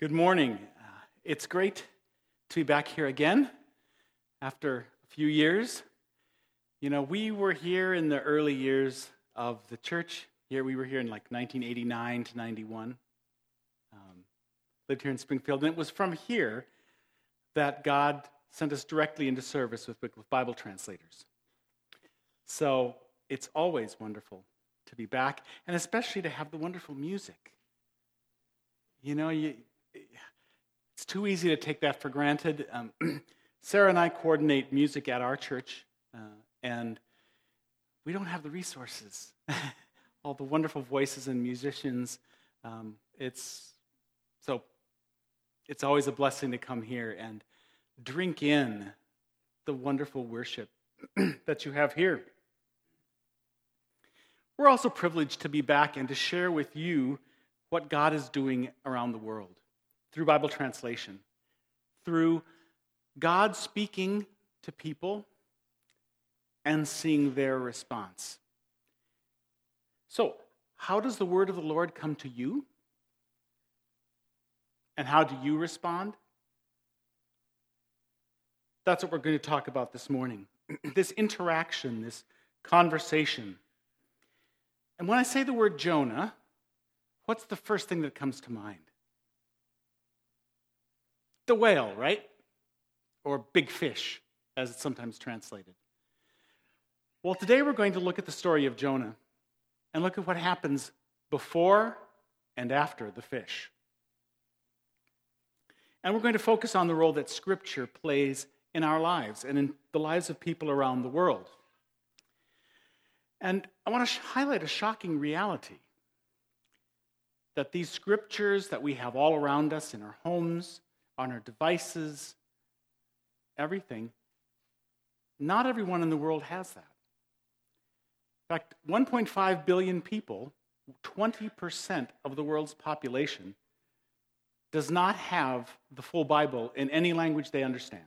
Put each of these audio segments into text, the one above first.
Good morning. Uh, it's great to be back here again after a few years. You know, we were here in the early years of the church. Here, we were here in like 1989 to 91. Um, lived here in Springfield, and it was from here that God sent us directly into service with Wycliffe Bible translators. So it's always wonderful to be back, and especially to have the wonderful music. You know, you, it's too easy to take that for granted. Um, Sarah and I coordinate music at our church, uh, and we don't have the resources. All the wonderful voices and musicians. Um, it's so. It's always a blessing to come here and drink in the wonderful worship that you have here. We're also privileged to be back and to share with you what God is doing around the world through Bible translation, through God speaking to people and seeing their response. So, how does the word of the Lord come to you? And how do you respond? That's what we're going to talk about this morning. this interaction, this conversation. And when I say the word Jonah, what's the first thing that comes to mind? The whale, right? Or big fish, as it's sometimes translated. Well, today we're going to look at the story of Jonah and look at what happens before and after the fish. And we're going to focus on the role that Scripture plays in our lives and in the lives of people around the world. And I want to highlight a shocking reality that these scriptures that we have all around us in our homes, on our devices, everything. Not everyone in the world has that. In fact, 1.5 billion people, 20% of the world's population, does not have the full Bible in any language they understand.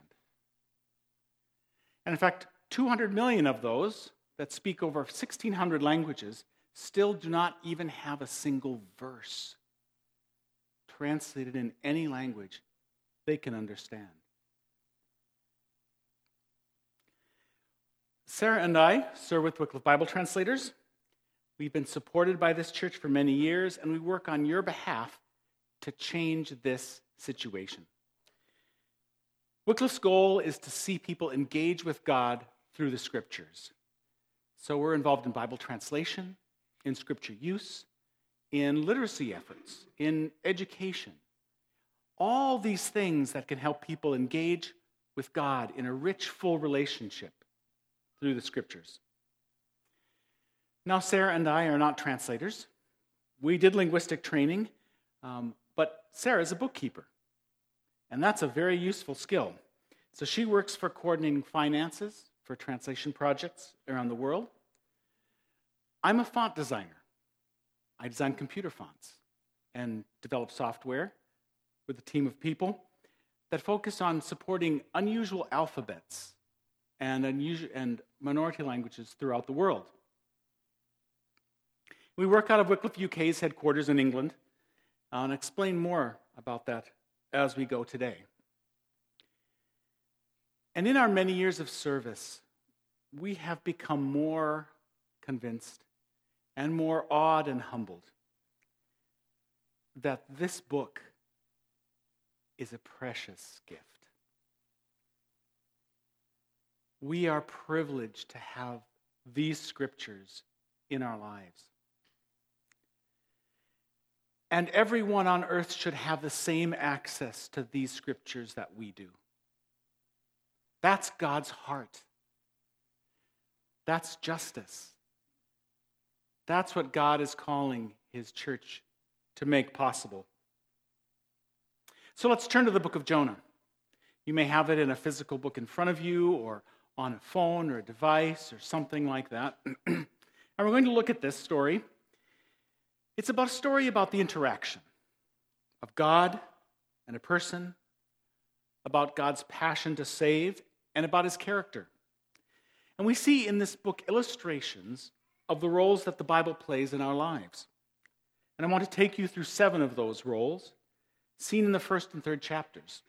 And in fact, 200 million of those that speak over 1,600 languages still do not even have a single verse translated in any language they can understand. Sarah and I serve with Wycliffe Bible translators. We've been supported by this church for many years, and we work on your behalf to change this situation. Wycliffe's goal is to see people engage with God through the scriptures. So we're involved in Bible translation, in scripture use, in literacy efforts, in education, all these things that can help people engage with God in a rich, full relationship through the scriptures. Now, Sarah and I are not translators. We did linguistic training, um, but Sarah is a bookkeeper, and that's a very useful skill. So she works for coordinating finances for translation projects around the world. I'm a font designer. I design computer fonts and develop software with a team of people that focus on supporting unusual alphabets and, unusual, and minority languages throughout the world. We work out of Wycliffe UK's headquarters in England uh, and explain more about that as we go today. And in our many years of service, we have become more convinced and more awed and humbled that this book is a precious gift. We are privileged to have these scriptures in our lives. And everyone on earth should have the same access to these scriptures that we do. That's God's heart. That's justice. That's what God is calling his church to make possible. So let's turn to the book of Jonah. You may have it in a physical book in front of you, or on a phone, or a device, or something like that. and we're going to look at this story. It's about a story about the interaction of God and a person, about God's passion to save, and about his character. And we see in this book illustrations of the roles that the Bible plays in our lives. And I want to take you through seven of those roles seen in the first and third chapters.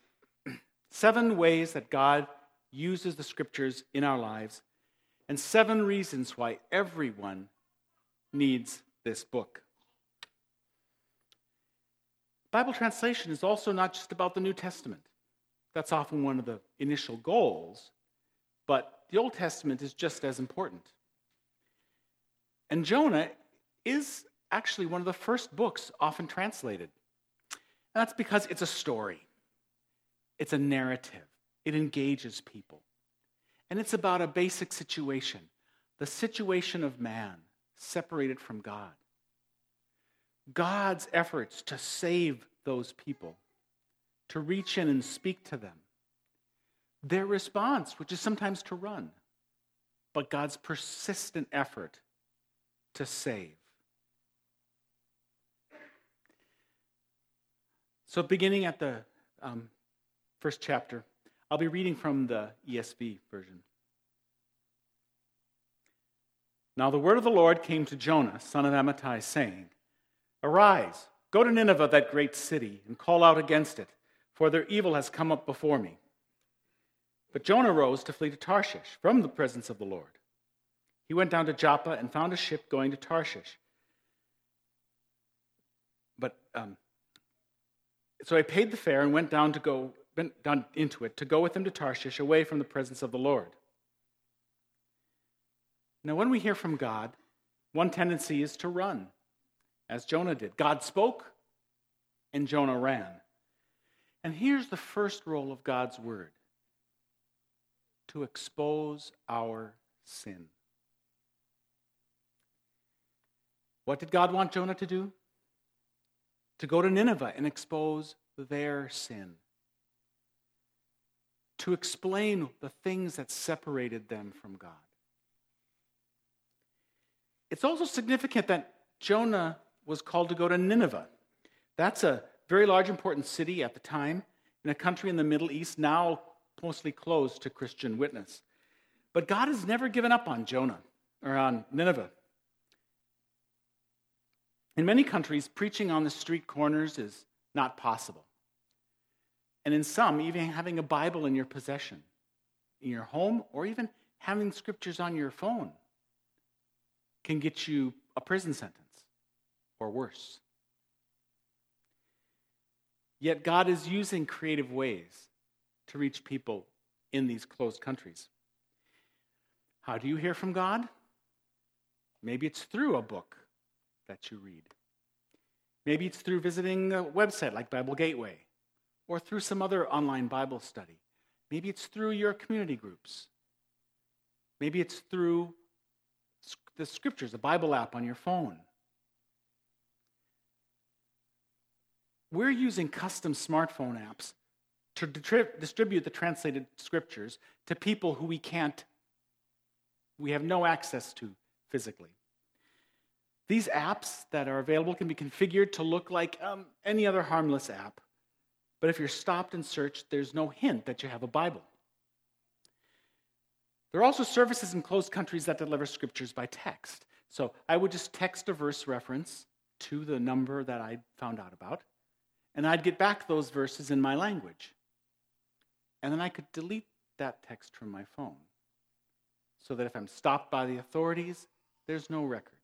seven ways that God uses the scriptures in our lives, and seven reasons why everyone needs this book. Bible translation is also not just about the New Testament. That's often one of the initial goals, but the Old Testament is just as important. And Jonah is actually one of the first books often translated. And that's because it's a story, it's a narrative, it engages people. And it's about a basic situation the situation of man separated from God. God's efforts to save those people, to reach in and speak to them. Their response, which is sometimes to run, but God's persistent effort to save. So, beginning at the um, first chapter, I'll be reading from the ESV version. Now, the word of the Lord came to Jonah, son of Amittai, saying, Arise, go to Nineveh, that great city, and call out against it, for their evil has come up before me. But Jonah rose to flee to Tarshish from the presence of the Lord. He went down to Joppa and found a ship going to Tarshish. But um, so I paid the fare and went down to go went down into it to go with him to Tarshish, away from the presence of the Lord. Now, when we hear from God, one tendency is to run, as Jonah did. God spoke, and Jonah ran. And here's the first role of God's word to expose our sin. What did God want Jonah to do? To go to Nineveh and expose their sin. To explain the things that separated them from God. It's also significant that Jonah was called to go to Nineveh. That's a very large, important city at the time in a country in the Middle East, now mostly closed to Christian witness. But God has never given up on Jonah or on Nineveh. In many countries, preaching on the street corners is not possible. And in some, even having a Bible in your possession, in your home, or even having scriptures on your phone can get you a prison sentence or worse. Yet God is using creative ways to reach people in these closed countries. How do you hear from God? Maybe it's through a book that you read. Maybe it's through visiting a website like Bible Gateway or through some other online Bible study. Maybe it's through your community groups. Maybe it's through the scriptures, the Bible app on your phone. We're using custom smartphone apps to distribute the translated scriptures to people who we can't, we have no access to physically. These apps that are available can be configured to look like um, any other harmless app. But if you're stopped and searched, there's no hint that you have a Bible. There are also services in closed countries that deliver scriptures by text. So I would just text a verse reference to the number that I found out about, and I'd get back those verses in my language. And then I could delete that text from my phone so that if I'm stopped by the authorities, there's no record.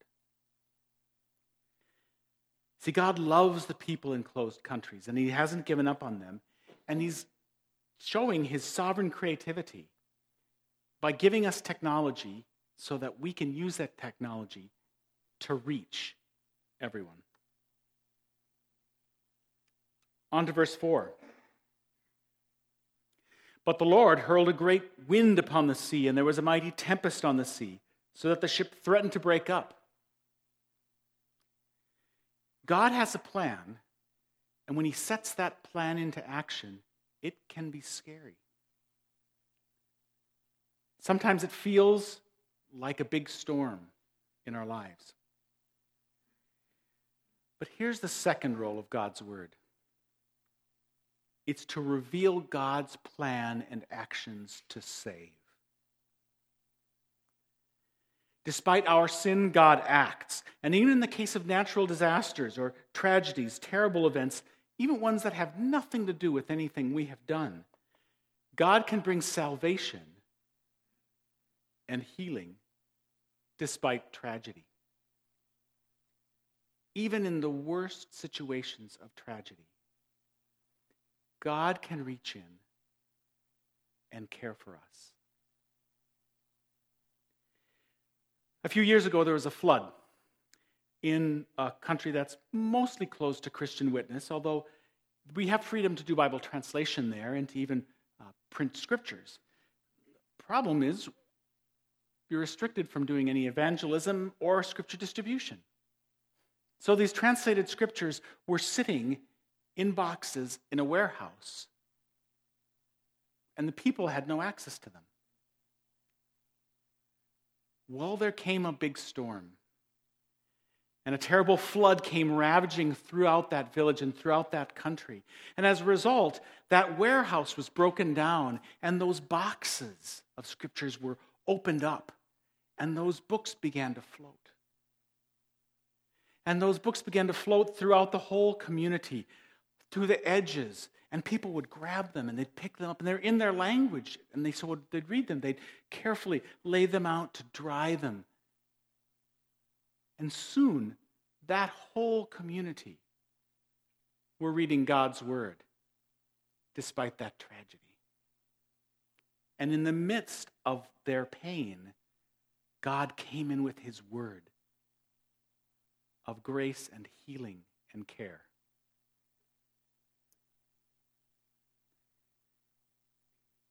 See, God loves the people in closed countries, and He hasn't given up on them. And He's showing His sovereign creativity by giving us technology so that we can use that technology to reach everyone. On to verse 4. But the Lord hurled a great wind upon the sea, and there was a mighty tempest on the sea, so that the ship threatened to break up. God has a plan, and when He sets that plan into action, it can be scary. Sometimes it feels like a big storm in our lives. But here's the second role of God's Word it's to reveal God's plan and actions to save. Despite our sin, God acts. And even in the case of natural disasters or tragedies, terrible events, even ones that have nothing to do with anything we have done, God can bring salvation and healing despite tragedy. Even in the worst situations of tragedy, God can reach in and care for us. A few years ago, there was a flood in a country that's mostly closed to Christian witness, although we have freedom to do Bible translation there and to even uh, print scriptures. Problem is, you're restricted from doing any evangelism or scripture distribution. So these translated scriptures were sitting in boxes in a warehouse, and the people had no access to them. Well, there came a big storm. And a terrible flood came ravaging throughout that village and throughout that country. And as a result, that warehouse was broken down, and those boxes of scriptures were opened up, and those books began to float. And those books began to float throughout the whole community, through the edges, and people would grab them and they'd pick them up, and they're in their language, and they so they'd read them, they'd carefully lay them out to dry them and soon, that whole community were reading God's word despite that tragedy. And in the midst of their pain, God came in with his word of grace and healing and care.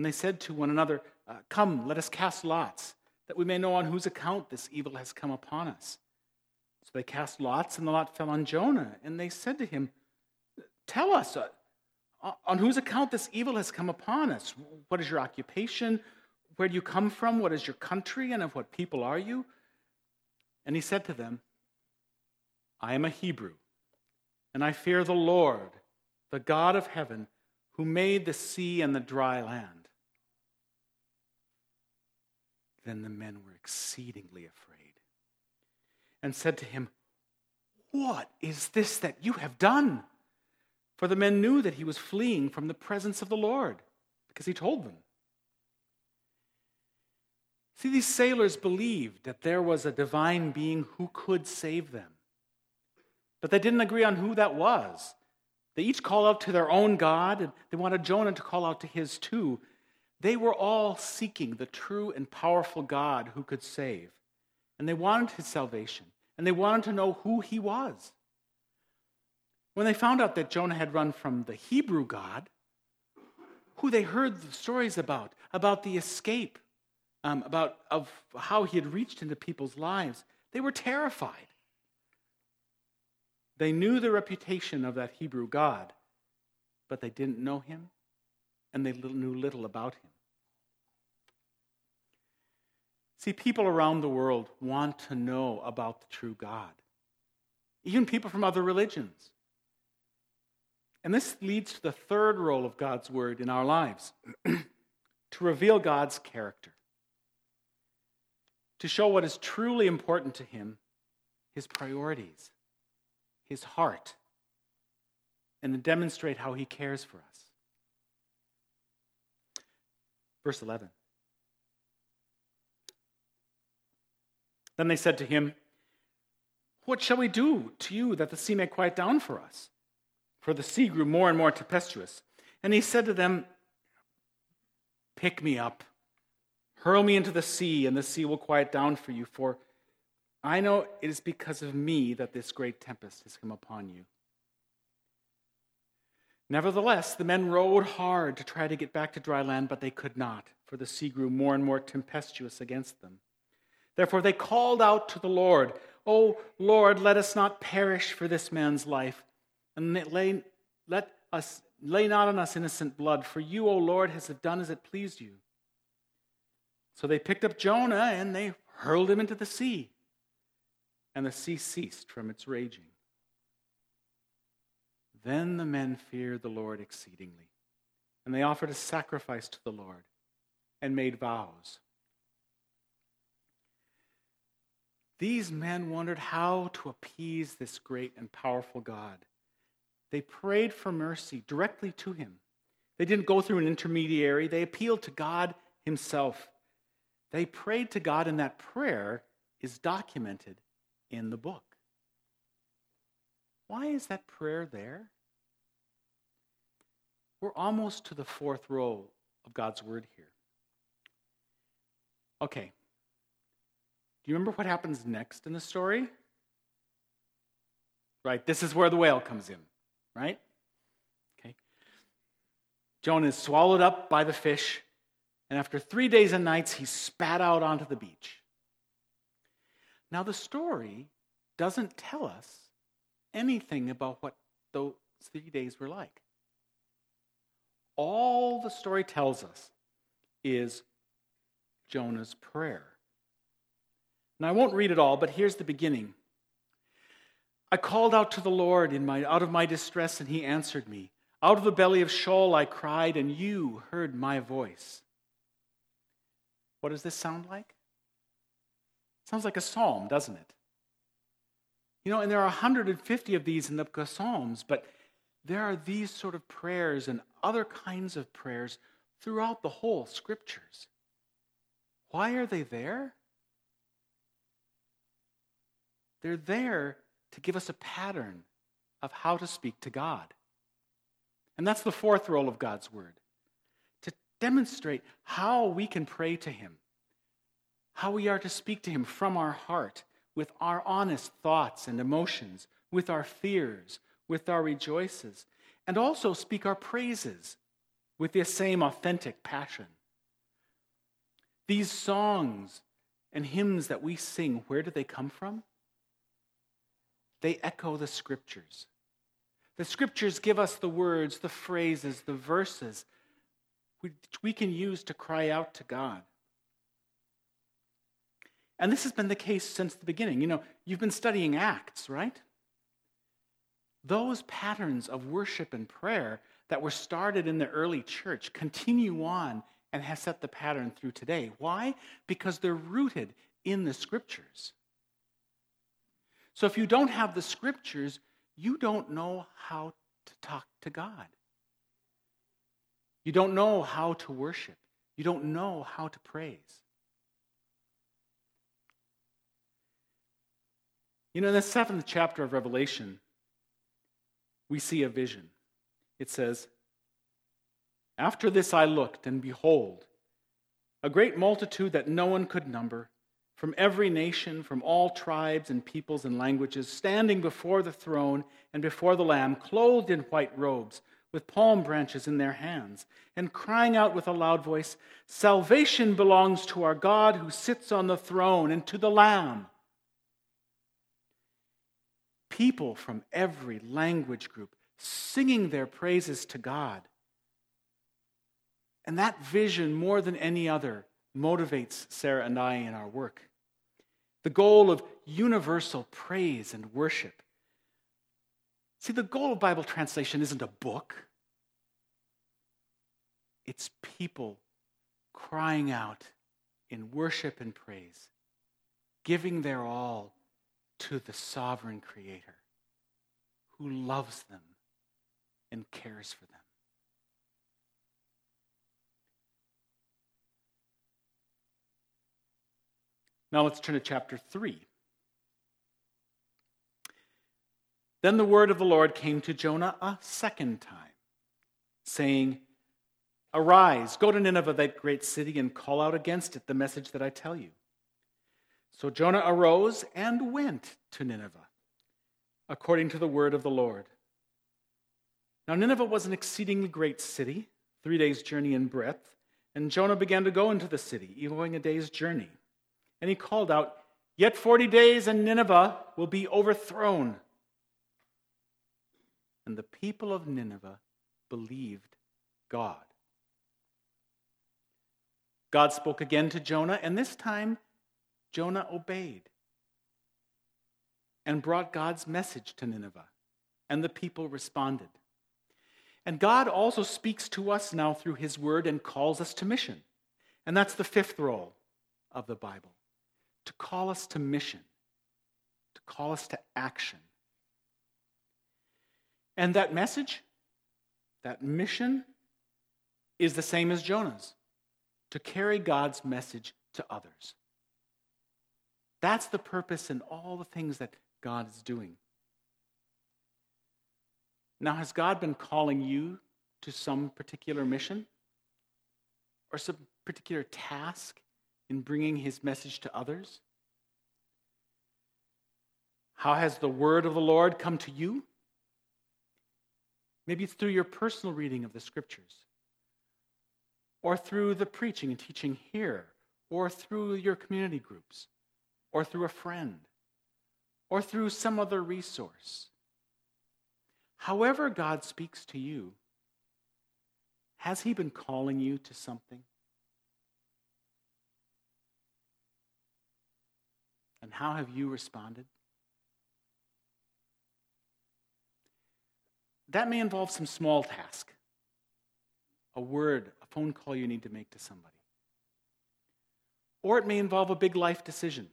And they said to one another, uh, Come, let us cast lots, that we may know on whose account this evil has come upon us. So they cast lots, and the lot fell on Jonah. And they said to him, Tell us, uh, on whose account this evil has come upon us? What is your occupation? Where do you come from? What is your country? And of what people are you? And he said to them, I am a Hebrew, and I fear the Lord, the God of heaven, who made the sea and the dry land. Then the men were exceedingly afraid and said to him, What is this that you have done? For the men knew that he was fleeing from the presence of the Lord, because he told them. See, these sailors believed that there was a divine being who could save them. But they didn't agree on who that was. They each called out to their own God, and they wanted Jonah to call out to his too. They were all seeking the true and powerful God who could save and they wanted his salvation, and they wanted to know who he was. When they found out that Jonah had run from the Hebrew God, who they heard the stories about, about the escape, um, about of how he had reached into people's lives, they were terrified. They knew the reputation of that Hebrew God, but they didn't know him, and they knew little about him. See, people around the world want to know about the true God, even people from other religions. And this leads to the third role of God's word in our lives to reveal God's character, to show what is truly important to Him, His priorities, His heart, and to demonstrate how He cares for us. Verse 11. Then they said to him, What shall we do to you that the sea may quiet down for us? For the sea grew more and more tempestuous. And he said to them, Pick me up, hurl me into the sea, and the sea will quiet down for you. For I know it is because of me that this great tempest has come upon you. Nevertheless, the men rowed hard to try to get back to dry land, but they could not, for the sea grew more and more tempestuous against them. Therefore, they called out to the Lord, O Lord, let us not perish for this man's life, and let us lay not on us innocent blood, for you, O Lord, has done as it pleased you. So they picked up Jonah and they hurled him into the sea, and the sea ceased from its raging. Then the men feared the Lord exceedingly, and they offered a sacrifice to the Lord and made vows. These men wondered how to appease this great and powerful God. They prayed for mercy directly to him. They didn't go through an intermediary, they appealed to God Himself. They prayed to God, and that prayer is documented in the book. Why is that prayer there? We're almost to the fourth row of God's word here. Okay. Do you remember what happens next in the story? Right, this is where the whale comes in, right? Okay. Jonah is swallowed up by the fish, and after three days and nights, he's spat out onto the beach. Now, the story doesn't tell us anything about what those three days were like. All the story tells us is Jonah's prayer. Now, I won't read it all, but here's the beginning. I called out to the Lord in my, out of my distress, and he answered me. Out of the belly of Sheol I cried, and you heard my voice. What does this sound like? It sounds like a psalm, doesn't it? You know, and there are 150 of these in the Psalms, but there are these sort of prayers and other kinds of prayers throughout the whole scriptures. Why are they there? They're there to give us a pattern of how to speak to God. And that's the fourth role of God's Word to demonstrate how we can pray to Him, how we are to speak to Him from our heart, with our honest thoughts and emotions, with our fears, with our rejoices, and also speak our praises with the same authentic passion. These songs and hymns that we sing, where do they come from? They echo the scriptures. The scriptures give us the words, the phrases, the verses which we can use to cry out to God. And this has been the case since the beginning. You know, you've been studying Acts, right? Those patterns of worship and prayer that were started in the early church continue on and have set the pattern through today. Why? Because they're rooted in the scriptures. So if you don't have the scriptures, you don't know how to talk to God. You don't know how to worship. You don't know how to praise. You know, in the seventh chapter of Revelation, we see a vision. It says, After this I looked, and behold, a great multitude that no one could number from every nation, from all tribes and peoples and languages, standing before the throne and before the Lamb, clothed in white robes, with palm branches in their hands, and crying out with a loud voice Salvation belongs to our God who sits on the throne and to the Lamb. People from every language group singing their praises to God. And that vision, more than any other, motivates Sarah and I in our work the goal of universal praise and worship. See, the goal of Bible translation isn't a book, it's people crying out in worship and praise, giving their all to the sovereign Creator who loves them and cares for them. Now let's turn to chapter 3. Then the word of the Lord came to Jonah a second time, saying, Arise, go to Nineveh, that great city, and call out against it the message that I tell you. So Jonah arose and went to Nineveh, according to the word of the Lord. Now, Nineveh was an exceedingly great city, three days' journey in breadth, and Jonah began to go into the city, going a day's journey. And he called out, Yet 40 days and Nineveh will be overthrown. And the people of Nineveh believed God. God spoke again to Jonah, and this time Jonah obeyed and brought God's message to Nineveh, and the people responded. And God also speaks to us now through his word and calls us to mission. And that's the fifth role of the Bible to call us to mission, to call us to action. And that message, that mission, is the same as Jonah's to carry God's message to others. That's the purpose in all the things that God is doing. Now, has God been calling you to some particular mission or some particular task in bringing his message to others? How has the word of the Lord come to you? Maybe it's through your personal reading of the scriptures, or through the preaching and teaching here, or through your community groups, or through a friend, or through some other resource. However, God speaks to you, has He been calling you to something? And how have you responded? That may involve some small task a word, a phone call you need to make to somebody. Or it may involve a big life decision.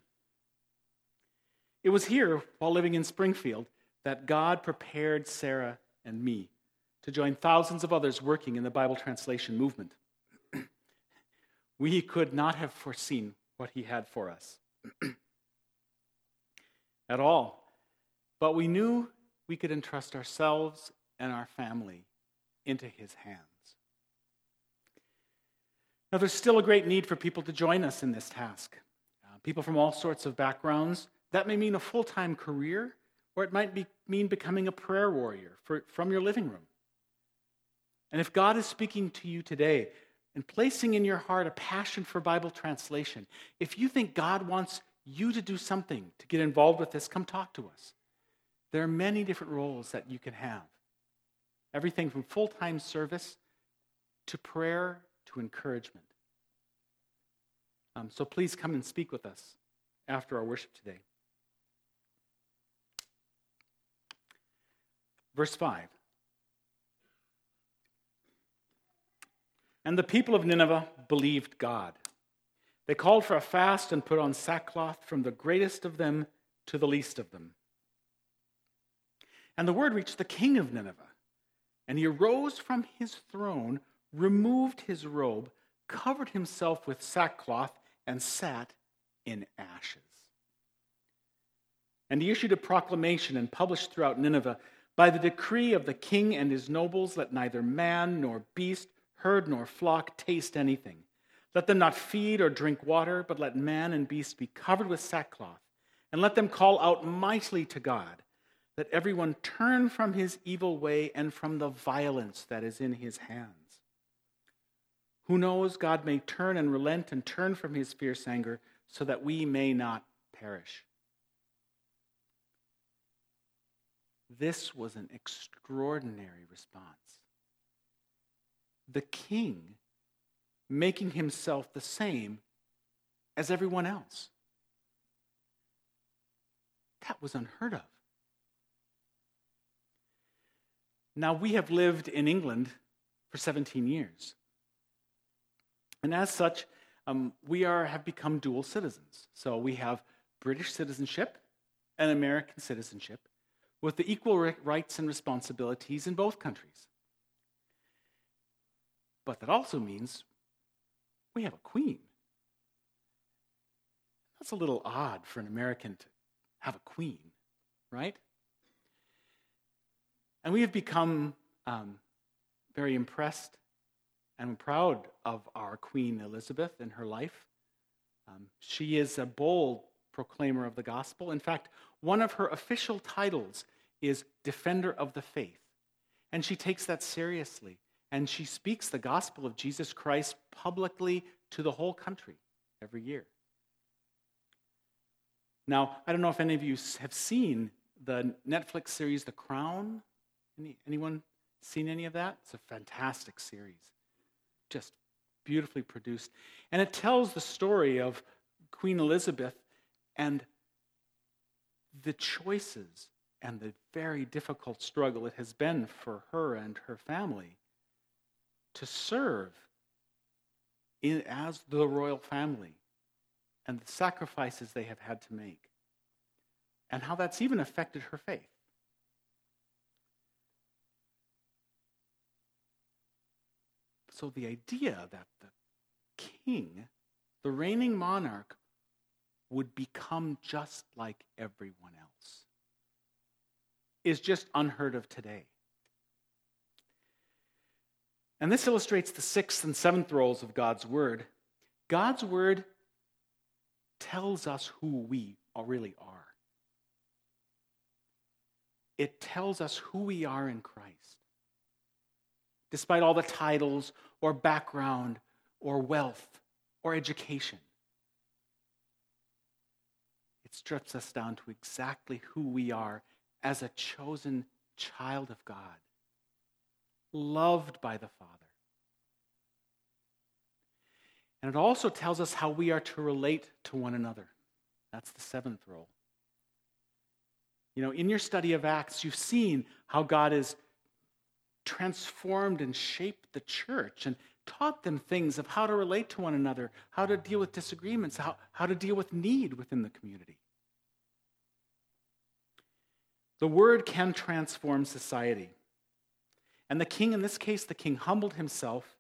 It was here, while living in Springfield, that God prepared Sarah and me to join thousands of others working in the Bible translation movement. we could not have foreseen what He had for us. at all. But we knew we could entrust ourselves and our family into his hands. Now, there's still a great need for people to join us in this task. Uh, people from all sorts of backgrounds. That may mean a full time career, or it might be, mean becoming a prayer warrior for, from your living room. And if God is speaking to you today and placing in your heart a passion for Bible translation, if you think God wants you to do something to get involved with this, come talk to us. There are many different roles that you can have everything from full time service to prayer to encouragement. Um, so please come and speak with us after our worship today. Verse 5. And the people of Nineveh believed God. They called for a fast and put on sackcloth from the greatest of them to the least of them. And the word reached the king of Nineveh, and he arose from his throne, removed his robe, covered himself with sackcloth, and sat in ashes. And he issued a proclamation and published throughout Nineveh by the decree of the king and his nobles, let neither man nor beast, herd nor flock taste anything let them not feed or drink water, but let man and beast be covered with sackcloth, and let them call out mightily to God. Let everyone turn from his evil way and from the violence that is in his hands. Who knows, God may turn and relent and turn from his fierce anger, so that we may not perish. This was an extraordinary response. The king making himself the same as everyone else. That was unheard of. Now, we have lived in England for 17 years. And as such, um, we are, have become dual citizens. So we have British citizenship and American citizenship with the equal rights and responsibilities in both countries. But that also means we have a queen. That's a little odd for an American to have a queen, right? And we have become um, very impressed and proud of our Queen Elizabeth and her life. Um, she is a bold proclaimer of the gospel. In fact, one of her official titles is Defender of the Faith. And she takes that seriously and she speaks the gospel of Jesus Christ publicly to the whole country every year. Now, I don't know if any of you have seen the Netflix series The Crown. Any, anyone seen any of that? It's a fantastic series. Just beautifully produced. And it tells the story of Queen Elizabeth and the choices and the very difficult struggle it has been for her and her family to serve in, as the royal family and the sacrifices they have had to make, and how that's even affected her faith. So, the idea that the king, the reigning monarch, would become just like everyone else is just unheard of today. And this illustrates the sixth and seventh roles of God's Word. God's Word tells us who we really are. It tells us who we are in Christ. Despite all the titles or background or wealth or education, it strips us down to exactly who we are as a chosen child of God, loved by the Father. And it also tells us how we are to relate to one another. That's the seventh role. You know, in your study of Acts, you've seen how God has transformed and shaped the church and taught them things of how to relate to one another, how to deal with disagreements, how, how to deal with need within the community. The word can transform society. And the king, in this case, the king humbled himself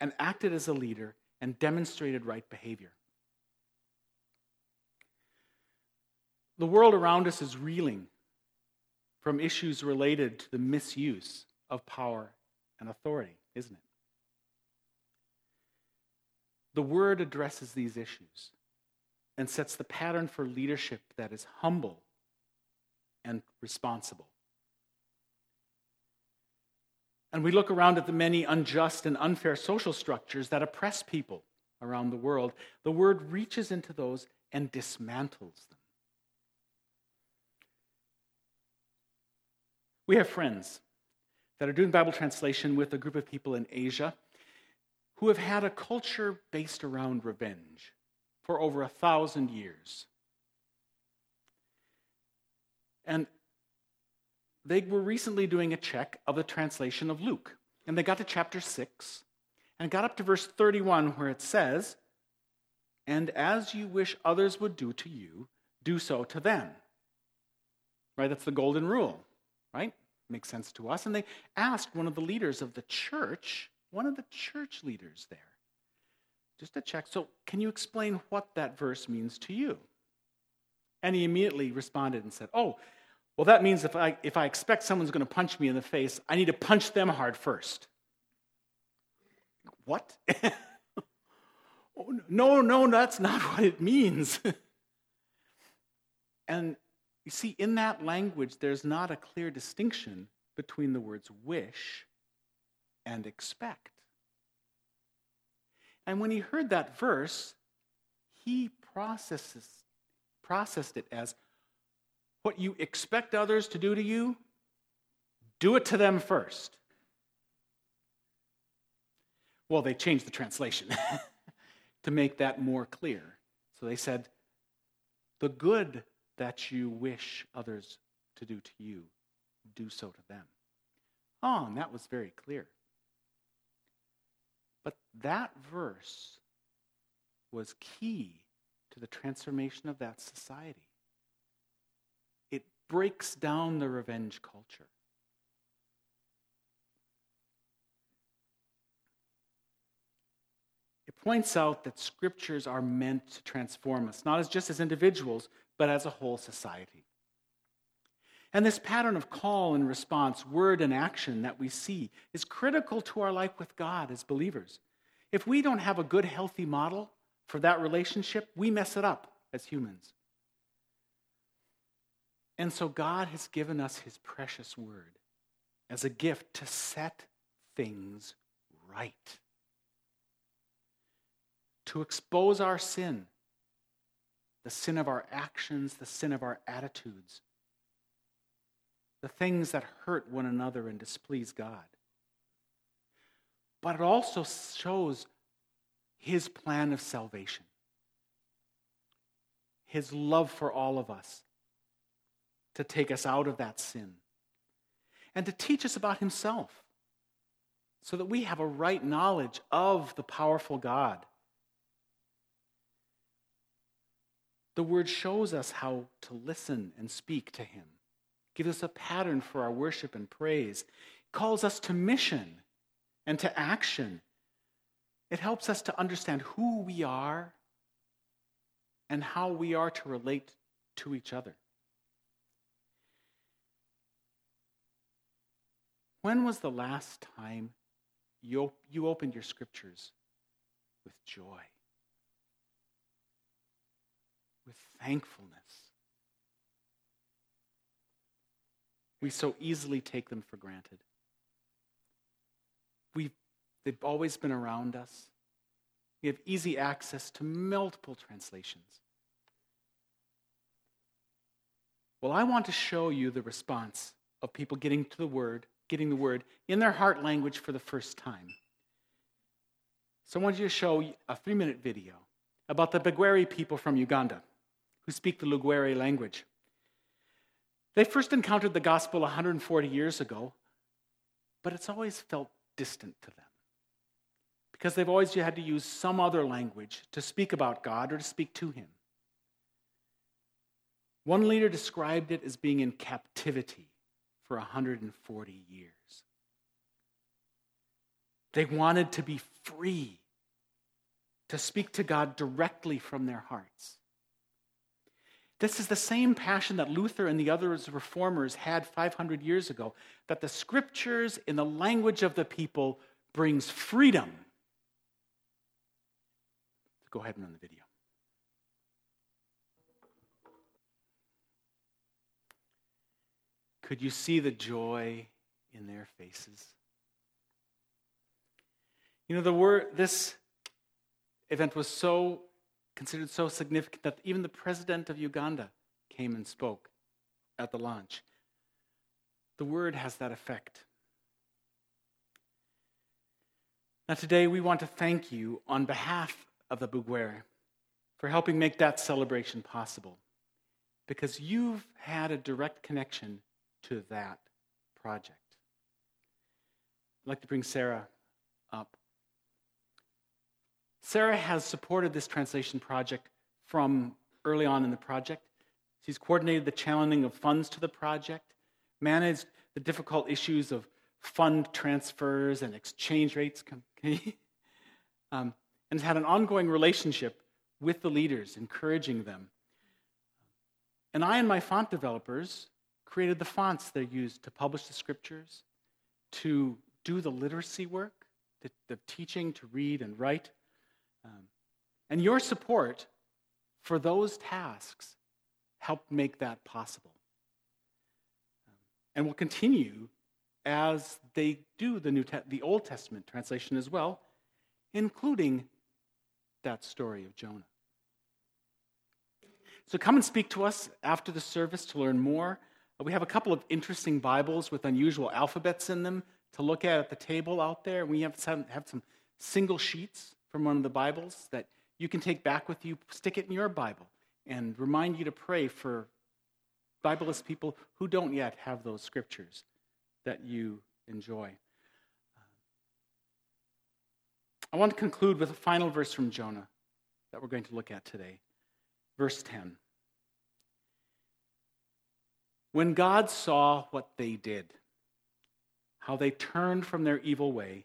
and acted as a leader and demonstrated right behavior. The world around us is reeling from issues related to the misuse of power and authority, isn't it? The word addresses these issues and sets the pattern for leadership that is humble and responsible. And we look around at the many unjust and unfair social structures that oppress people around the world. The word reaches into those and dismantles them. We have friends that are doing Bible translation with a group of people in Asia who have had a culture based around revenge for over a thousand years. And they were recently doing a check of the translation of Luke. And they got to chapter 6 and got up to verse 31 where it says, And as you wish others would do to you, do so to them. Right? That's the golden rule, right? Makes sense to us. And they asked one of the leaders of the church, one of the church leaders there, just to check. So, can you explain what that verse means to you? And he immediately responded and said, Oh, well, that means if I, if I expect someone's going to punch me in the face, I need to punch them hard first. What? oh, no, no, that's not what it means. and you see, in that language, there's not a clear distinction between the words wish and expect. And when he heard that verse, he processes, processed it as what you expect others to do to you, do it to them first. Well, they changed the translation to make that more clear. So they said, the good that you wish others to do to you, do so to them. Oh, and that was very clear. But that verse was key to the transformation of that society breaks down the revenge culture. It points out that scriptures are meant to transform us, not as just as individuals, but as a whole society. And this pattern of call and response, word and action that we see is critical to our life with God as believers. If we don't have a good, healthy model for that relationship, we mess it up as humans. And so God has given us his precious word as a gift to set things right, to expose our sin, the sin of our actions, the sin of our attitudes, the things that hurt one another and displease God. but it also shows his plan of salvation, his love for all of us to take us out of that sin, and to teach us about himself so that we have a right knowledge of the powerful God. The word shows us how to listen and speak to him, gives us a pattern for our worship and praise, calls us to mission and to action. It helps us to understand who we are and how we are to relate to each other. When was the last time you, you opened your scriptures with joy, with thankfulness. We so easily take them for granted. we they've always been around us. We have easy access to multiple translations. Well, I want to show you the response of people getting to the Word getting the word in their heart language for the first time. So I want you to show a three minute video about the Bagwere people from Uganda who speak the Lugwere language. They first encountered the gospel 140 years ago, but it's always felt distant to them because they've always had to use some other language to speak about God or to speak to Him. One leader described it as being in captivity for 140 years. They wanted to be free to speak to God directly from their hearts. This is the same passion that Luther and the other reformers had 500 years ago that the scriptures in the language of the people brings freedom. Go ahead and run the video. Could you see the joy in their faces? You know, the word, this event was so considered so significant that even the president of Uganda came and spoke at the launch. The word has that effect. Now, today we want to thank you on behalf of the Bugwere for helping make that celebration possible because you've had a direct connection to that project. I'd like to bring Sarah up. Sarah has supported this translation project from early on in the project. She's coordinated the channeling of funds to the project, managed the difficult issues of fund transfers and exchange rates, um, and has had an ongoing relationship with the leaders, encouraging them. And I and my font developers created the fonts they used to publish the scriptures, to do the literacy work, the, the teaching to read and write. Um, and your support for those tasks helped make that possible. Um, and will continue as they do the, New Te- the Old Testament translation as well, including that story of Jonah. So come and speak to us after the service to learn more we have a couple of interesting Bibles with unusual alphabets in them to look at at the table out there. We have some, have some single sheets from one of the Bibles that you can take back with you, stick it in your Bible, and remind you to pray for Bibleless people who don't yet have those scriptures that you enjoy. Uh, I want to conclude with a final verse from Jonah that we're going to look at today. Verse 10. When God saw what they did, how they turned from their evil way,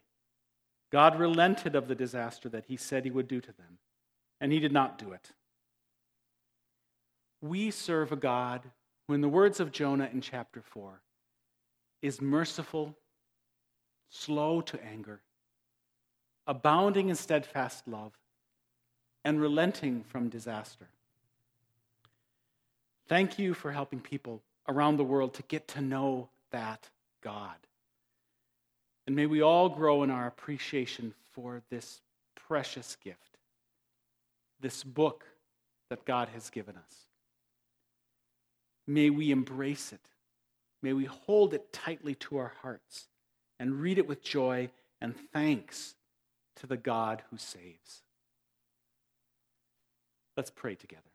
God relented of the disaster that he said he would do to them, and he did not do it. We serve a God who, in the words of Jonah in chapter 4, is merciful, slow to anger, abounding in steadfast love, and relenting from disaster. Thank you for helping people around the world to get to know that God. And may we all grow in our appreciation for this precious gift, this book that God has given us. May we embrace it. May we hold it tightly to our hearts and read it with joy and thanks to the God who saves. Let's pray together.